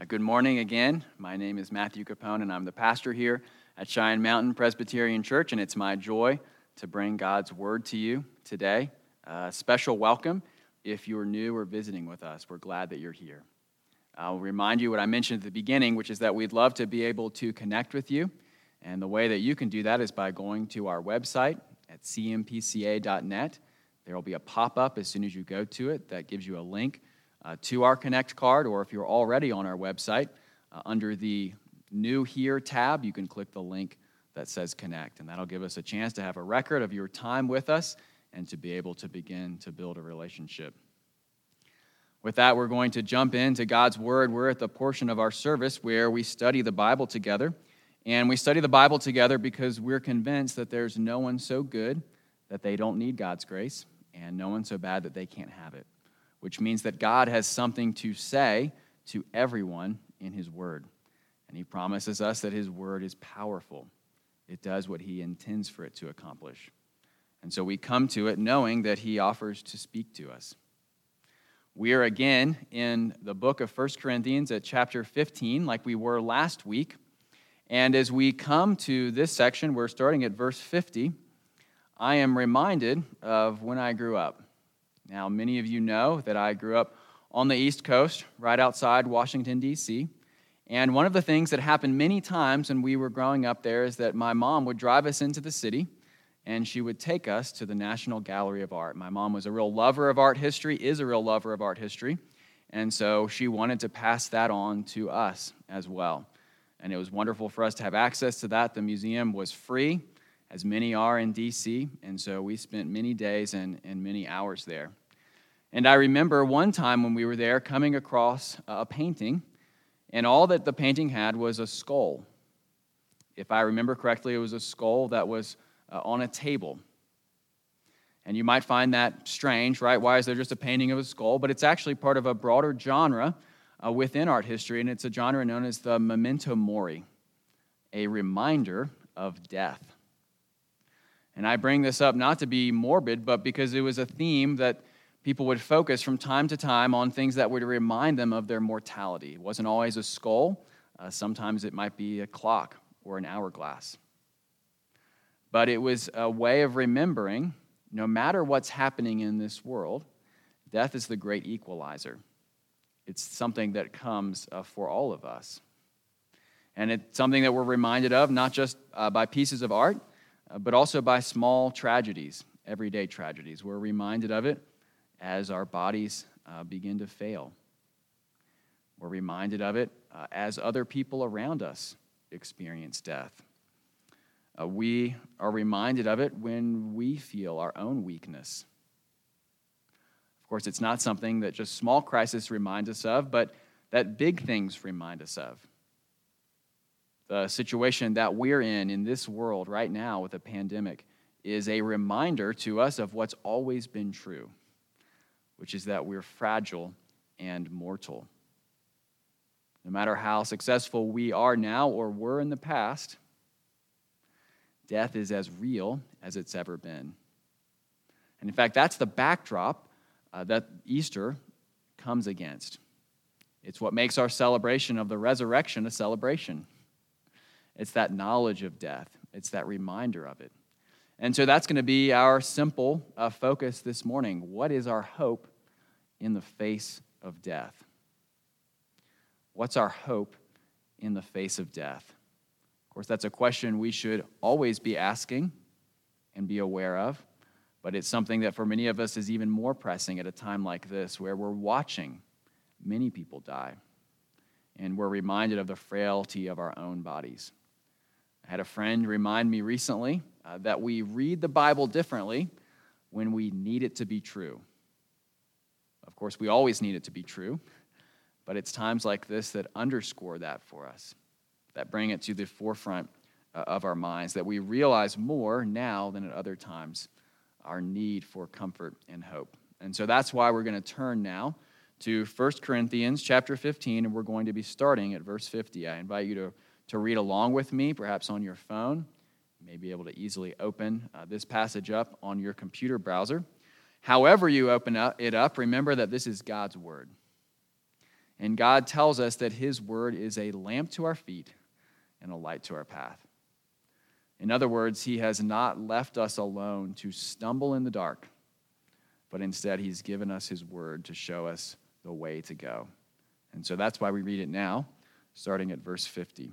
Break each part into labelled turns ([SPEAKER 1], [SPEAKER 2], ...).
[SPEAKER 1] Uh, good morning again. My name is Matthew Capone, and I'm the pastor here at Cheyenne Mountain Presbyterian Church, and it's my joy to bring God's word to you today. Uh, special welcome if you're new or visiting with us. We're glad that you're here. I'll remind you what I mentioned at the beginning, which is that we'd love to be able to connect with you. And the way that you can do that is by going to our website at cmpca.net. There will be a pop up as soon as you go to it that gives you a link uh, to our Connect card, or if you're already on our website, uh, under the New Here tab, you can click the link that says Connect, and that'll give us a chance to have a record of your time with us and to be able to begin to build a relationship. With that, we're going to jump into God's Word. We're at the portion of our service where we study the Bible together. And we study the Bible together because we're convinced that there's no one so good that they don't need God's grace, and no one so bad that they can't have it which means that God has something to say to everyone in His Word. And He promises us that His Word is powerful, it does what He intends for it to accomplish. And so we come to it knowing that He offers to speak to us. We are again in the book of 1 Corinthians at chapter 15, like we were last week. And as we come to this section, we're starting at verse 50. I am reminded of when I grew up. Now, many of you know that I grew up on the East Coast, right outside Washington, D.C. And one of the things that happened many times when we were growing up there is that my mom would drive us into the city and she would take us to the National Gallery of Art. My mom was a real lover of art history, is a real lover of art history, and so she wanted to pass that on to us as well. And it was wonderful for us to have access to that. The museum was free, as many are in DC, and so we spent many days and, and many hours there. And I remember one time when we were there coming across a painting, and all that the painting had was a skull. If I remember correctly, it was a skull that was uh, on a table. And you might find that strange, right? Why is there just a painting of a skull? But it's actually part of a broader genre uh, within art history, and it's a genre known as the memento mori, a reminder of death. And I bring this up not to be morbid, but because it was a theme that people would focus from time to time on things that would remind them of their mortality. It wasn't always a skull, uh, sometimes it might be a clock or an hourglass. But it was a way of remembering no matter what's happening in this world, death is the great equalizer. It's something that comes uh, for all of us. And it's something that we're reminded of not just uh, by pieces of art, but also by small tragedies, everyday tragedies. We're reminded of it as our bodies uh, begin to fail. We're reminded of it uh, as other people around us experience death. Uh, we are reminded of it when we feel our own weakness. Of course, it's not something that just small crises remind us of, but that big things remind us of the situation that we're in in this world right now with a pandemic is a reminder to us of what's always been true, which is that we're fragile and mortal. No matter how successful we are now or were in the past, death is as real as it's ever been. And in fact, that's the backdrop uh, that Easter comes against. It's what makes our celebration of the resurrection a celebration. It's that knowledge of death, it's that reminder of it. And so that's going to be our simple uh, focus this morning. What is our hope in the face of death? What's our hope in the face of death? Of course, that's a question we should always be asking and be aware of, but it's something that for many of us is even more pressing at a time like this where we're watching many people die and we're reminded of the frailty of our own bodies. I had a friend remind me recently uh, that we read the Bible differently when we need it to be true. Of course, we always need it to be true, but it's times like this that underscore that for us, that bring it to the forefront uh, of our minds, that we realize more now than at other times our need for comfort and hope. And so that's why we're going to turn now to 1 Corinthians chapter 15, and we're going to be starting at verse 50. I invite you to to read along with me, perhaps on your phone. You may be able to easily open uh, this passage up on your computer browser. However, you open it up, remember that this is God's Word. And God tells us that His word is a lamp to our feet and a light to our path. In other words, He has not left us alone to stumble in the dark, but instead He's given us His word to show us the way to go. And so that's why we read it now, starting at verse 50.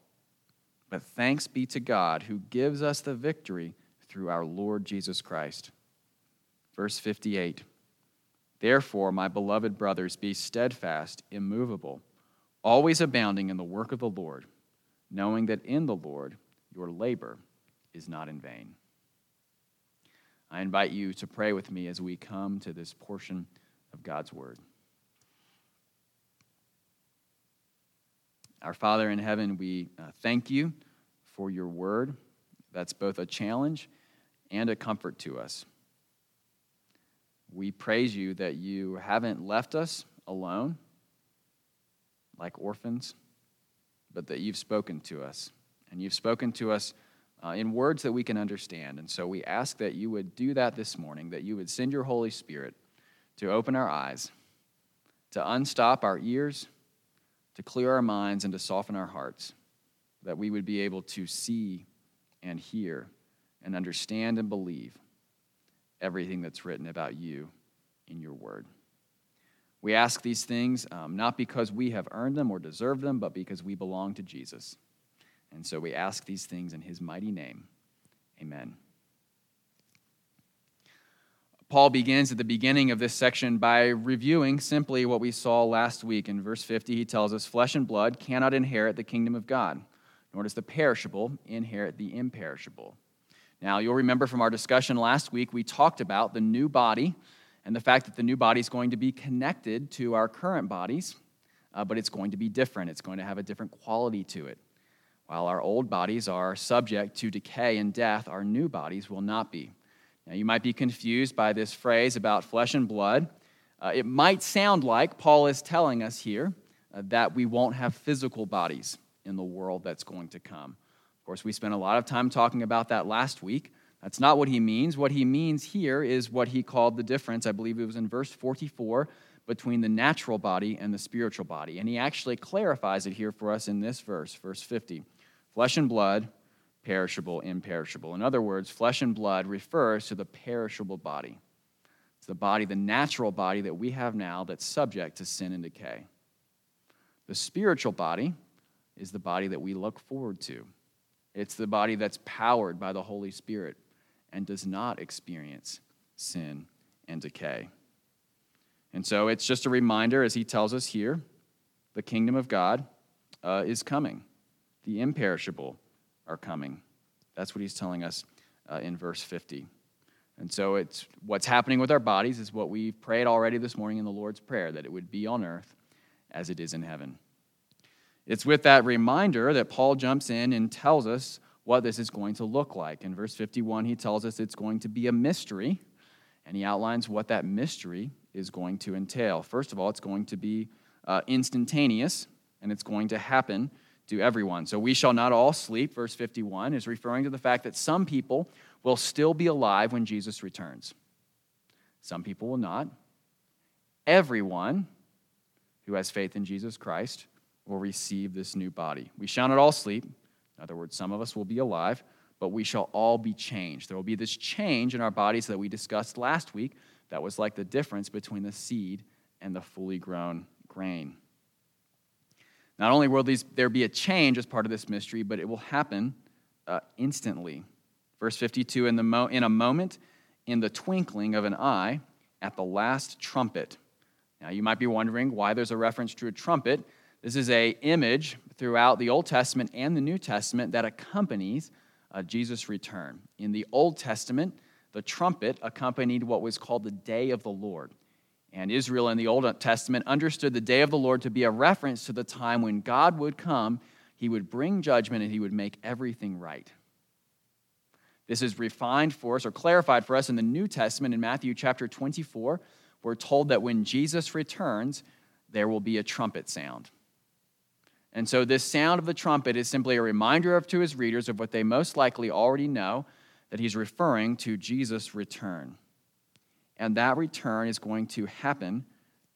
[SPEAKER 1] But thanks be to God who gives us the victory through our Lord Jesus Christ. Verse 58 Therefore, my beloved brothers, be steadfast, immovable, always abounding in the work of the Lord, knowing that in the Lord your labor is not in vain. I invite you to pray with me as we come to this portion of God's Word. Our Father in heaven, we uh, thank you for your word. That's both a challenge and a comfort to us. We praise you that you haven't left us alone like orphans, but that you've spoken to us. And you've spoken to us uh, in words that we can understand. And so we ask that you would do that this morning, that you would send your Holy Spirit to open our eyes, to unstop our ears to clear our minds and to soften our hearts, that we would be able to see and hear and understand and believe everything that's written about you in your word. We ask these things um, not because we have earned them or deserved them, but because we belong to Jesus. And so we ask these things in his mighty name. Amen. Paul begins at the beginning of this section by reviewing simply what we saw last week. In verse 50, he tells us, Flesh and blood cannot inherit the kingdom of God, nor does the perishable inherit the imperishable. Now, you'll remember from our discussion last week, we talked about the new body and the fact that the new body is going to be connected to our current bodies, uh, but it's going to be different. It's going to have a different quality to it. While our old bodies are subject to decay and death, our new bodies will not be. Now, you might be confused by this phrase about flesh and blood. Uh, it might sound like Paul is telling us here uh, that we won't have physical bodies in the world that's going to come. Of course, we spent a lot of time talking about that last week. That's not what he means. What he means here is what he called the difference, I believe it was in verse 44, between the natural body and the spiritual body. And he actually clarifies it here for us in this verse, verse 50. Flesh and blood perishable, imperishable. In other words, flesh and blood refers to the perishable body. It's the body, the natural body that we have now that's subject to sin and decay. The spiritual body is the body that we look forward to. It's the body that's powered by the Holy Spirit and does not experience sin and decay. And so it's just a reminder, as he tells us here, the kingdom of God uh, is coming, the imperishable, are coming. That's what he's telling us uh, in verse 50. And so it's what's happening with our bodies is what we prayed already this morning in the Lord's Prayer, that it would be on earth as it is in heaven. It's with that reminder that Paul jumps in and tells us what this is going to look like. In verse 51, he tells us it's going to be a mystery, and he outlines what that mystery is going to entail. First of all, it's going to be uh, instantaneous, and it's going to happen to everyone. So we shall not all sleep, verse 51, is referring to the fact that some people will still be alive when Jesus returns. Some people will not. Everyone who has faith in Jesus Christ will receive this new body. We shall not all sleep. In other words, some of us will be alive, but we shall all be changed. There will be this change in our bodies that we discussed last week that was like the difference between the seed and the fully grown grain. Not only will these, there be a change as part of this mystery, but it will happen uh, instantly. Verse 52 in, the mo- in a moment, in the twinkling of an eye, at the last trumpet. Now, you might be wondering why there's a reference to a trumpet. This is a image throughout the Old Testament and the New Testament that accompanies uh, Jesus' return. In the Old Testament, the trumpet accompanied what was called the day of the Lord. And Israel in the Old Testament understood the day of the Lord to be a reference to the time when God would come, he would bring judgment, and he would make everything right. This is refined for us or clarified for us in the New Testament in Matthew chapter 24. We're told that when Jesus returns, there will be a trumpet sound. And so, this sound of the trumpet is simply a reminder of, to his readers of what they most likely already know that he's referring to Jesus' return. And that return is going to happen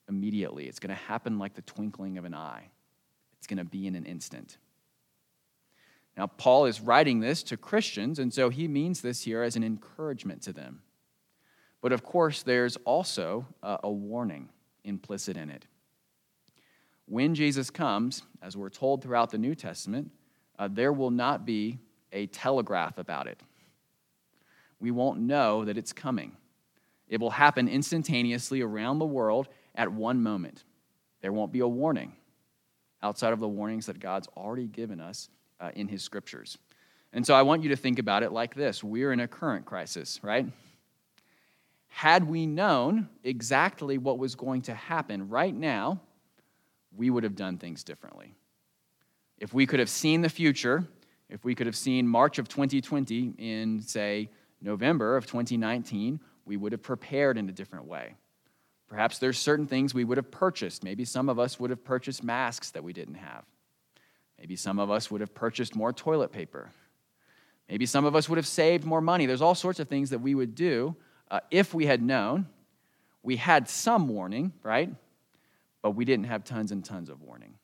[SPEAKER 1] immediately. It's going to happen like the twinkling of an eye, it's going to be in an instant. Now, Paul is writing this to Christians, and so he means this here as an encouragement to them. But of course, there's also a, warning implicit in it. When Jesus comes, as we're told throughout the New Testament, uh, there will not be a telegraph about it. We won't know that it's coming. It will happen instantaneously around the world at one moment. There won't be a warning outside of the warnings that God's already given us uh, in His scriptures. And so I want you to think about it like this we're in a current crisis, right? Had we known exactly what was going to happen right now, we would have done things differently. If we could have seen the future, if we could have seen March of 2020 in, say, November of 2019, we would have prepared in a different way. Perhaps there's certain things we would have purchased. Maybe some of us would have purchased masks that we didn't have. Maybe some of us would have purchased more toilet paper. Maybe some of us would have saved more money. There's all sorts of things that we would do uh, if we had known. We had some warning, right? But we didn't have tons and tons of warning.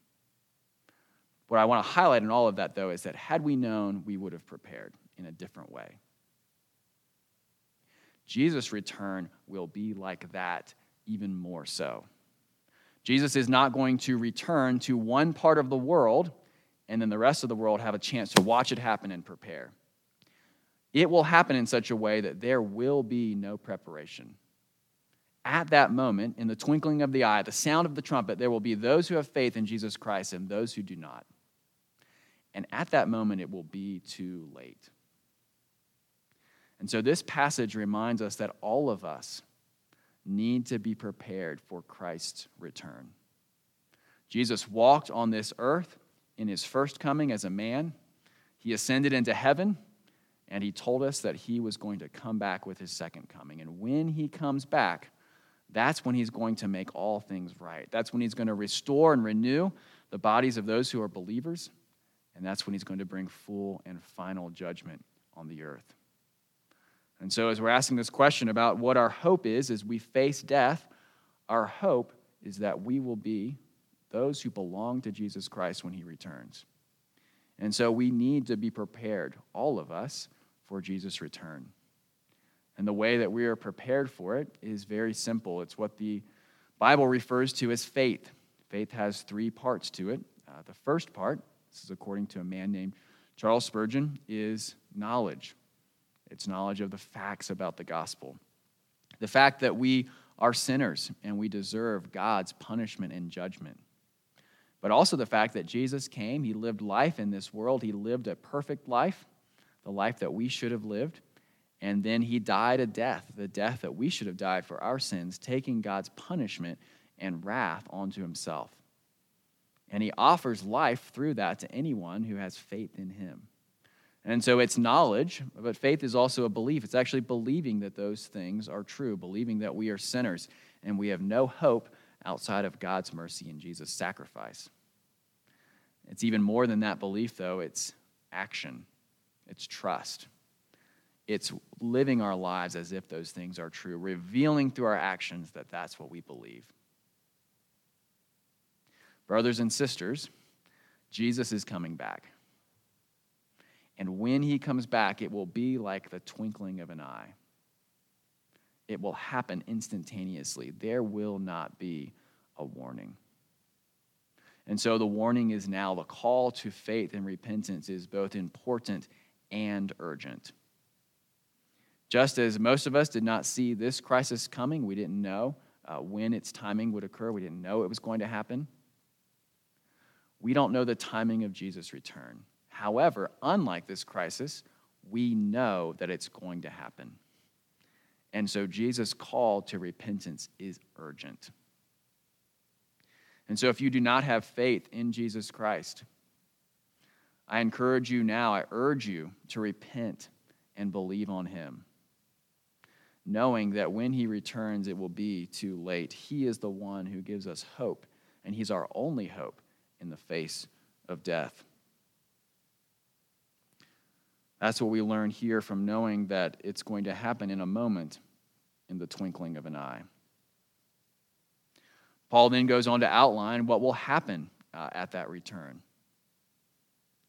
[SPEAKER 1] What I want to highlight in all of that, though, is that had we known, we would have prepared in a different way. Jesus' return will be like that, even more so. Jesus is not going to return to one part of the world and then the rest of the world have a chance to watch it happen and prepare. It will happen in such a way that there will be no preparation. At that moment, in the twinkling of the eye, the sound of the trumpet, there will be those who have faith in Jesus Christ and those who do not. And at that moment, it will be too late. And so, this passage reminds us that all of us need to be prepared for Christ's return. Jesus walked on this earth in his first coming as a man. He ascended into heaven, and he told us that he was going to come back with his second coming. And when he comes back, that's when he's going to make all things right. That's when he's going to restore and renew the bodies of those who are believers. And that's when he's going to bring full and final judgment on the earth. And so, as we're asking this question about what our hope is as we face death, our hope is that we will be those who belong to Jesus Christ when he returns. And so we need to be prepared, all of us, for Jesus' return. And the way that we are prepared for it is very simple. It's what the Bible refers to as faith. Faith has three parts to it. Uh, the first part, this is according to a man named Charles Spurgeon, is knowledge. It's knowledge of the facts about the gospel. The fact that we are sinners and we deserve God's punishment and judgment but also the fact that Jesus came, he lived life in this world, he lived a perfect life, the life that we should have lived, and then he died a death, the death that we should have died for our sins, taking God's punishment and wrath onto himself. And he offers life through that to anyone who has faith in him. And so it's knowledge, but faith is also a belief. It's actually believing that those things are true, believing that we are sinners and we have no hope outside of God's mercy and Jesus' sacrifice. It's even more than that belief, though, it's action, it's trust. It's living our lives as if those things are true, revealing through our actions that that's what we believe. Brothers and sisters, Jesus is coming back. And when he comes back, it will be like the twinkling of an eye it will happen instantaneously. There will not be a warning. And so the warning is now the call to faith and repentance is both important and urgent. Just as most of us did not see this crisis coming, we didn't know uh, when its timing would occur, we didn't know it was going to happen. We don't know the timing of Jesus' return. However, unlike this crisis, we know that it's going to happen. And so Jesus' call to repentance is urgent. And so if you do not have faith in Jesus Christ, I encourage you now, I urge you to repent and believe on him, knowing that when he returns, it will be too late. He is the one who gives us hope, and he's our only hope in the face of death. That's what we learn here from knowing that it's going to happen in a moment, in the twinkling of an eye. Paul then goes on to outline what will happen uh, at that return.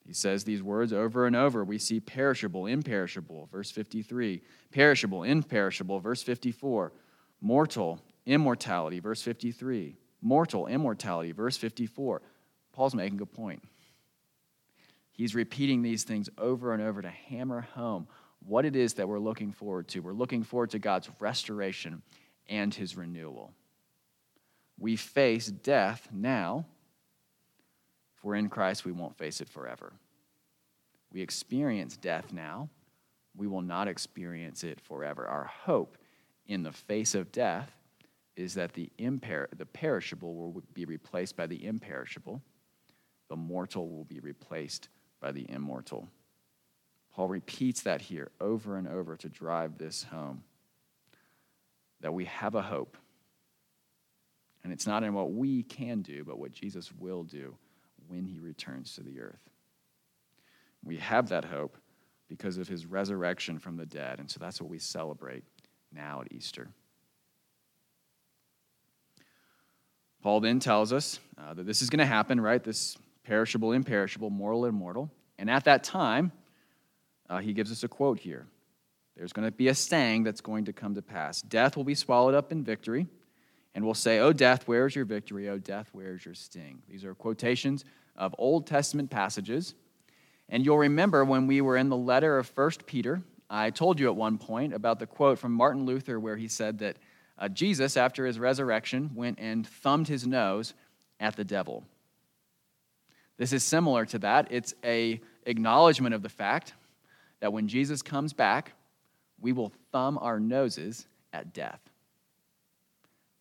[SPEAKER 1] He says these words over and over. We see perishable, imperishable, verse 53, perishable, imperishable, verse 54, mortal, immortality, verse 53, mortal, immortality, verse 54. Paul's making a point. He's repeating these things over and over to hammer home what it is that we're looking forward to. We're looking forward to God's restoration and his renewal. We face death now. If we're in Christ, we won't face it forever. We experience death now. We will not experience it forever. Our hope in the face of death is that the, imper- the perishable will be replaced by the imperishable, the mortal will be replaced by the immortal. Paul repeats that here over and over to drive this home that we have a hope. And it's not in what we can do, but what Jesus will do when he returns to the earth. We have that hope because of his resurrection from the dead. And so that's what we celebrate now at Easter. Paul then tells us uh, that this is going to happen, right? This perishable, imperishable, mortal, immortal. And at that time, uh, he gives us a quote here. There's going to be a saying that's going to come to pass. Death will be swallowed up in victory, and we'll say, Oh, death, where is your victory? Oh, death, where is your sting? These are quotations of Old Testament passages. And you'll remember when we were in the letter of 1 Peter, I told you at one point about the quote from Martin Luther where he said that uh, Jesus, after his resurrection, went and thumbed his nose at the devil. This is similar to that. It's a acknowledgement of the fact that when Jesus comes back, we will thumb our noses at death.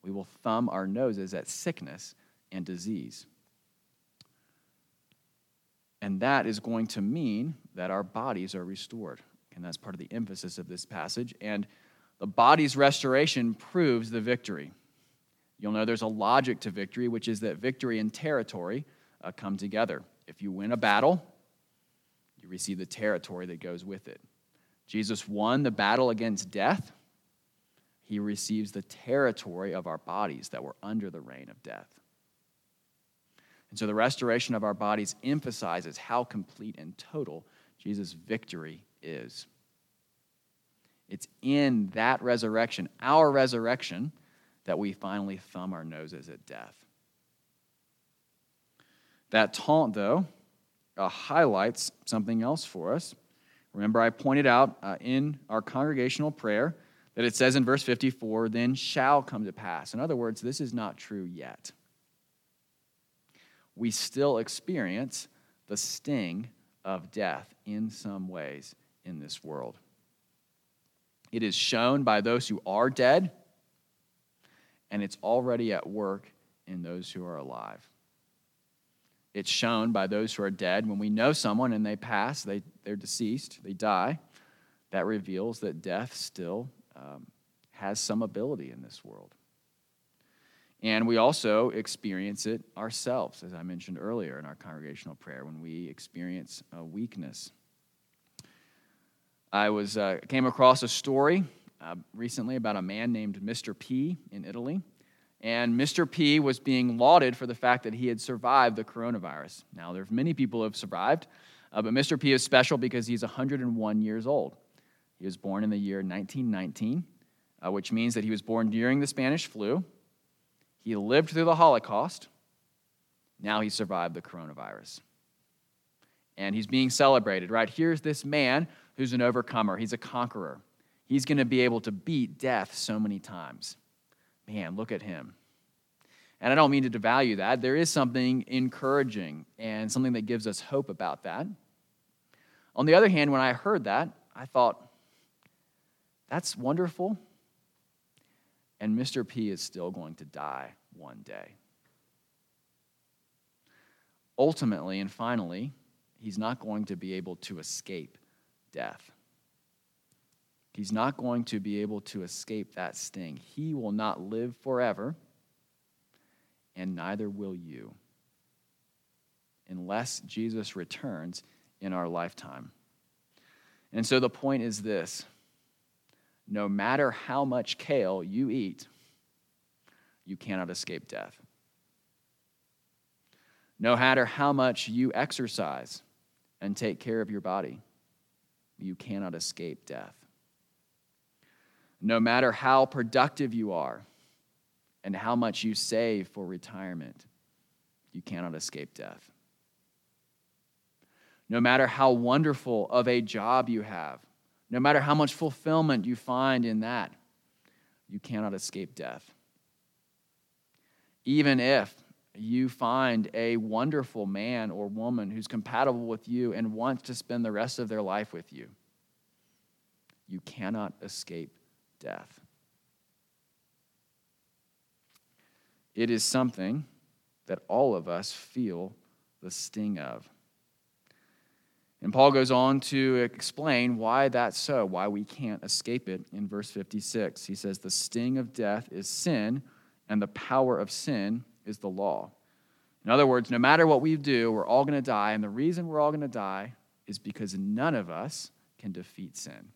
[SPEAKER 1] We will thumb our noses at sickness and disease. And that is going to mean that our bodies are restored. And that's part of the emphasis of this passage. And the body's restoration proves the victory. You'll know there's a logic to victory, which is that victory in territory uh, come together. If you win a battle, you receive the territory that goes with it. Jesus won the battle against death. He receives the territory of our bodies that were under the reign of death. And so the restoration of our bodies emphasizes how complete and total Jesus' victory is. It's in that resurrection, our resurrection, that we finally thumb our noses at death. That taunt, though, uh, highlights something else for us. Remember, I pointed out uh, in our congregational prayer that it says in verse 54, then shall come to pass. In other words, this is not true yet we still experience the sting of death in some ways in this world. It is shown by those who are dead, and it's already at work in those who are alive. It's shown by those who are dead. When we know someone and they pass, they, they're deceased, they die, that reveals that death still um, has some ability in this world. And we also experience it ourselves, as I mentioned earlier in our congregational prayer, when we experience a weakness. I was, uh, came across a story uh, recently about a man named Mr. P in Italy. And Mr. P was being lauded for the fact that he had survived the coronavirus. Now, there are many people who have survived, uh, but Mr. P is special because he's 101 years old. He was born in the year 1919, uh, which means that he was born during the Spanish flu he lived through the Holocaust, Now he survived the coronavirus. And he's being celebrated, right? Here's this man who's an overcomer, he's a conqueror. He's going to be able to beat death so many times. Man, look at him. And I don't mean to devalue that. There is something encouraging and something that gives us hope about that. On the other hand, when I heard that, I thought, that's wonderful. And Mr. P is still going to die one day. Ultimately and finally, he's not going to be able to escape death. He's not going to be able to escape that sting. He will not live forever, and neither will you, unless Jesus returns in our lifetime. And so the point is this no matter how much kale you eat, you cannot escape death. No matter how much you exercise and take care of your body, you cannot escape death. No matter how productive you are and how much you save for retirement, you cannot escape death. No matter how wonderful of a job you have, no matter how much fulfillment you find in that, you cannot escape death. Even if you find a wonderful man or woman who's compatible with you and wants to spend the rest of their life with you, you cannot escape death. It is something that all of us feel the sting of. And Paul goes on to explain why that's so, why we can't escape it in verse 56. He says, The sting of death is sin, and the power of sin is the law. In other words, no matter what we do, we're all going to die. And the reason we're all going to die is because none of us can defeat sin.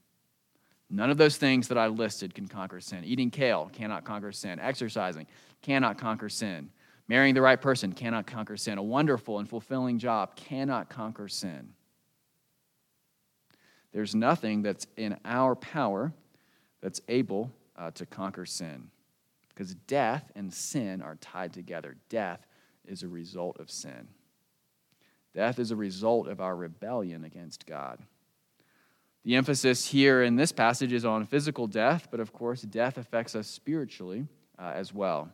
[SPEAKER 1] None of those things that I listed can conquer sin. Eating kale cannot conquer sin. Exercising cannot conquer sin. Marrying the right person cannot conquer sin. A wonderful and fulfilling job cannot conquer sin. There's nothing that's in our power that's able uh, to conquer sin. Because death and sin are tied together. Death is a result of sin, death is a result of our rebellion against God. The emphasis here in this passage is on physical death, but of course, death affects us spiritually uh, as well.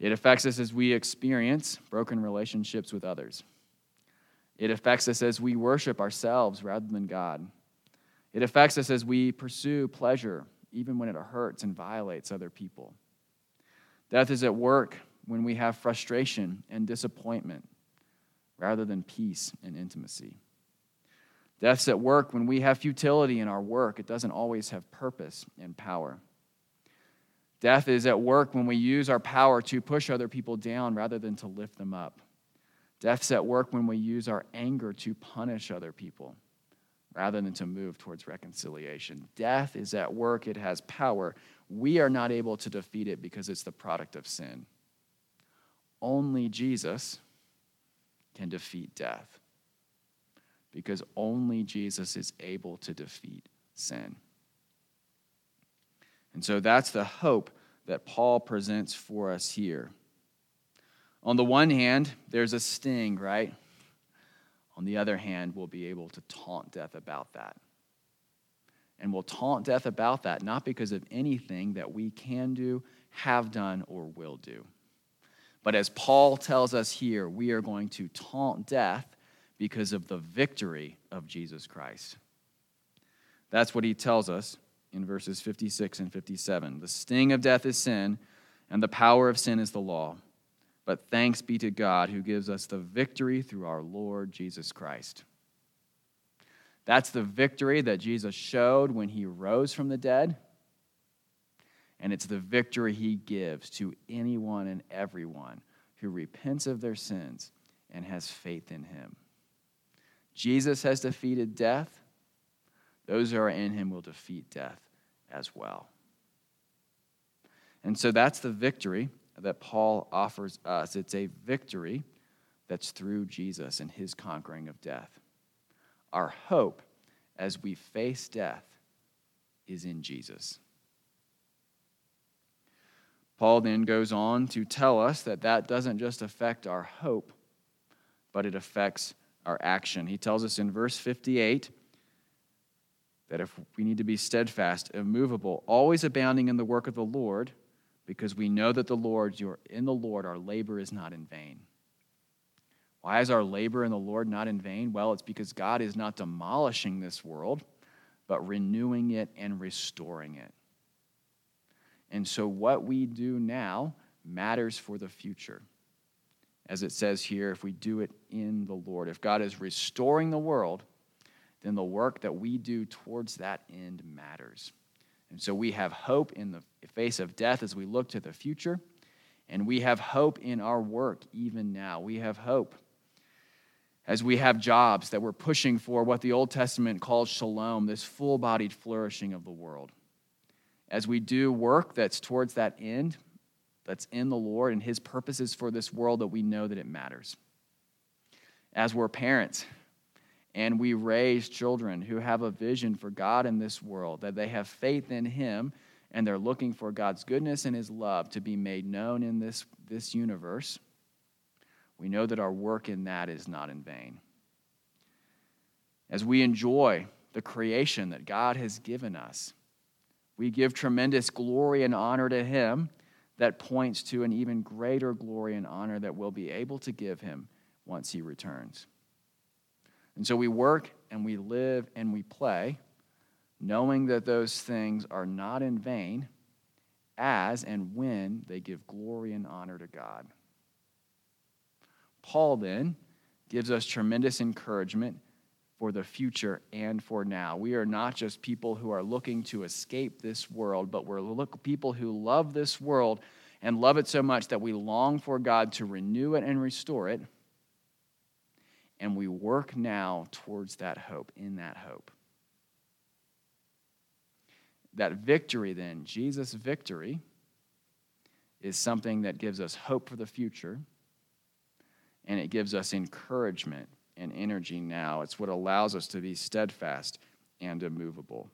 [SPEAKER 1] It affects us as we experience broken relationships with others. It affects us as we worship ourselves rather than God. It affects us as we pursue pleasure, even when it hurts and violates other people. Death is at work when we have frustration and disappointment rather than peace and intimacy. Death's at work when we have futility in our work. It doesn't always have purpose and power. Death is at work when we use our power to push other people down rather than to lift them up. Death's at work when we use our anger to punish other people rather than to move towards reconciliation. Death is at work, it has power. We are not able to defeat it because it's the product of sin. Only Jesus can defeat death because only Jesus is able to defeat sin. And so that's the hope that Paul presents for us here. On the one hand, there's a sting, right? On the other hand, we'll be able to taunt death about that. And we'll taunt death about that, not because of anything that we can do, have done, or will do. But as Paul tells us here, we are going to taunt death because of the victory of Jesus Christ. That's what he tells us in verses 56 and 57. The sting of death is sin, and the power of sin is the law. But thanks be to God who gives us the victory through our Lord Jesus Christ. That's the victory that Jesus showed when he rose from the dead. And it's the victory he gives to anyone and everyone who repents of their sins and has faith in him. Jesus has defeated death. Those who are in him will defeat death as well. And so that's the victory that Paul offers us. It's a victory that's through Jesus and his conquering of death. Our hope as we face death is in Jesus. Paul then goes on to tell us that that doesn't just affect our hope, but it affects our action. He tells us in verse 58 that if we need to be steadfast, immovable, always abounding in the work of the Lord, because we know that the Lord, you're in the Lord, our labor is not in vain. Why is our labor in the Lord not in vain? Well, it's because God is not demolishing this world, but renewing it and restoring it. And so, what we do now matters for the future. As it says here, if we do it in the Lord, if God is restoring the world, then the work that we do towards that end matters. And so we have hope in the face of death as we look to the future, and we have hope in our work even now. We have hope as we have jobs that we're pushing for what the Old Testament calls shalom, this full bodied flourishing of the world. As we do work that's towards that end, that's in the Lord and His purposes for this world, that we know that it matters. As we're parents and we raise children who have a vision for God in this world, that they have faith in Him and they're looking for God's goodness and His love to be made known in this, this universe we know that our work in that is not in vain. As we enjoy the creation that God has given us, we give tremendous glory and honor to Him that points to an even greater glory and honor that we'll be able to give Him once He returns. And so we work and we live and we play, knowing that those things are not in vain as and when they give glory and honor to God. Paul then gives us tremendous encouragement for the future and for now. We are not just people who are looking to escape this world, but we're look, people who love this world and love it so much that we long for God to renew it and restore it. And we work now towards that hope, in that hope. That victory, then, Jesus' victory, is something that gives us hope for the future and it gives us encouragement and energy now. It's what allows us to be steadfast and immovable.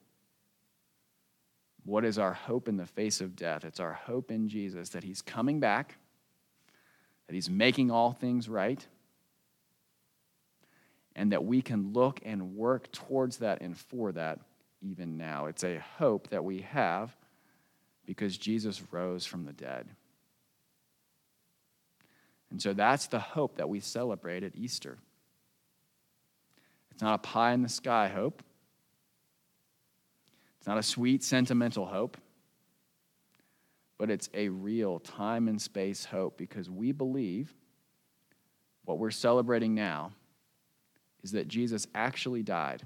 [SPEAKER 1] What is our hope in the face of death? It's our hope in Jesus that He's coming back, that He's making all things right, and that we can look and work towards that and for that even now. It's a hope that we have because Jesus rose from the dead. And so that's the hope that we celebrate at Easter. It's not a pie in the sky hope, it's not a sweet, sentimental hope, but it's a real time and space hope because we believe what we're celebrating now is that Jesus actually died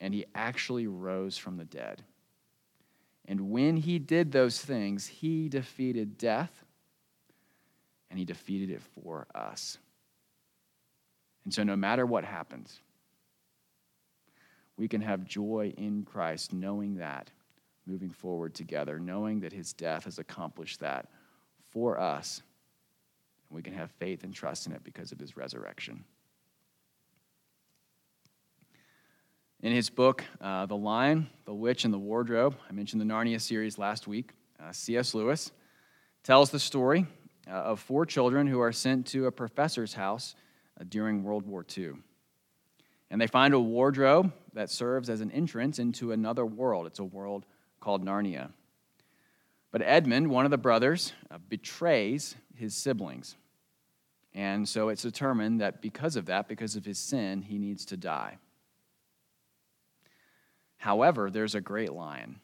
[SPEAKER 1] and he actually rose from the dead. And when he did those things, he defeated death and he defeated it for us. And so, no matter what happens, we can have joy in Christ, knowing that, moving forward together, knowing that his death has accomplished that for us. And we can have faith and trust in it because of his resurrection. In his book, uh, The Lion, the Witch, and the Wardrobe, I mentioned the Narnia series last week, uh, C.S. Lewis tells the story uh, of four children who are sent to a professor's house during World War II. And they find a wardrobe that serves as an entrance into another world. It's a world called Narnia. But Edmund, one of the brothers, uh, betrays his siblings. And so it's determined that because of that, because of his sin, he needs to die. However, there's a great lion.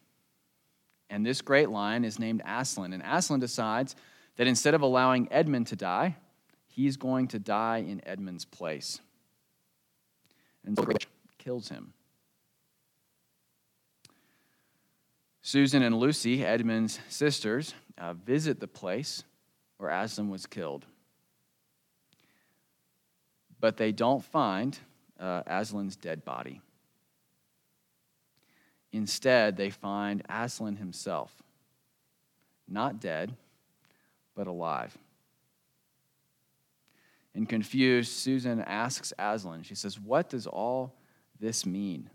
[SPEAKER 1] And this great lion is named Aslan. And Aslan decides that instead of allowing Edmund to die, he's going to die in Edmund's place. And so kills him. Susan and Lucy, Edmund's sisters, uh, visit the place where Aslan was killed. But they don't find uh, Aslan's dead body. Instead, they find Aslan himself, not dead, but alive. And confused, Susan asks Aslan, she says, What does all this mean?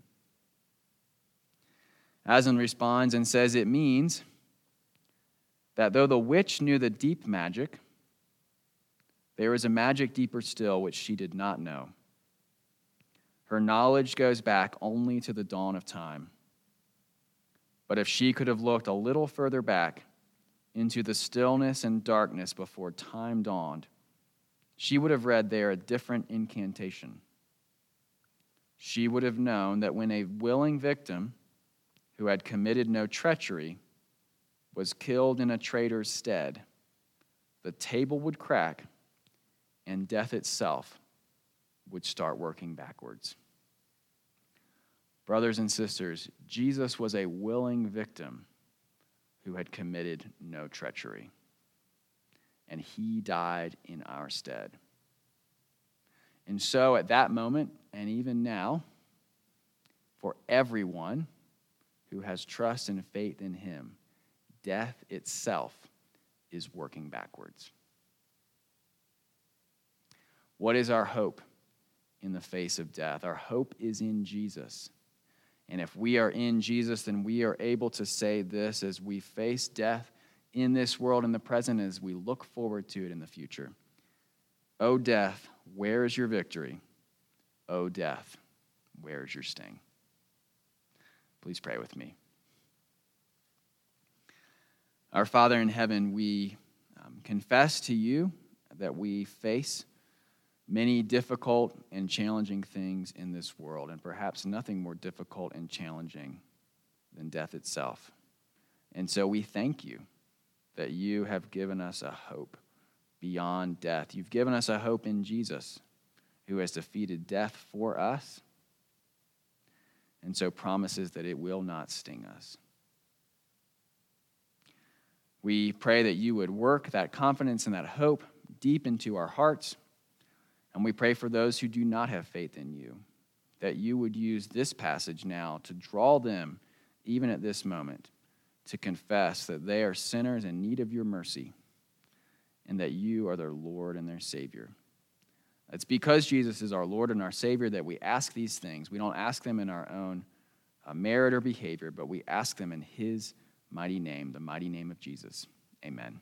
[SPEAKER 1] Aslan responds and says, It means that though the witch knew the deep magic, there is a magic deeper still which she did not know. Her knowledge goes back only to the dawn of time. But if she could have looked a little further back into the stillness and darkness before time dawned, she would have read there a different incantation. She would have known that when a willing victim who had committed no treachery was killed in a traitor's stead, the table would crack and death itself would start working backwards. Brothers and sisters, Jesus was a willing victim who had committed no treachery, and he died in our stead. And so, at that moment, and even now, for everyone who has trust and faith in him, death itself is working backwards. What is our hope in the face of death? Our hope is in Jesus. And if we are in Jesus, then we are able to say this as we face death in this world in the present, as we look forward to it in the future. O death, where is your victory? O death, where is your sting? Please pray with me. Our Father in heaven, we um, confess to you that we face many difficult and challenging things in this world, and perhaps nothing more difficult and challenging than death itself. And so we thank you that you have given us a hope beyond death. You've given us a hope in Jesus, who has defeated death for us, and so promises that it will not sting us. We pray that you would work that confidence and that hope deep into our hearts. And we pray for those who do not have faith in you, that you would use this passage now to draw them, even at this moment, to confess that they are sinners in need of your mercy and that you are their Lord and their Savior. It's because Jesus is our Lord and our Savior that we ask these things. We don't ask them in our own uh, merit or behavior, but we ask them in His mighty name, the mighty name of Jesus. Amen.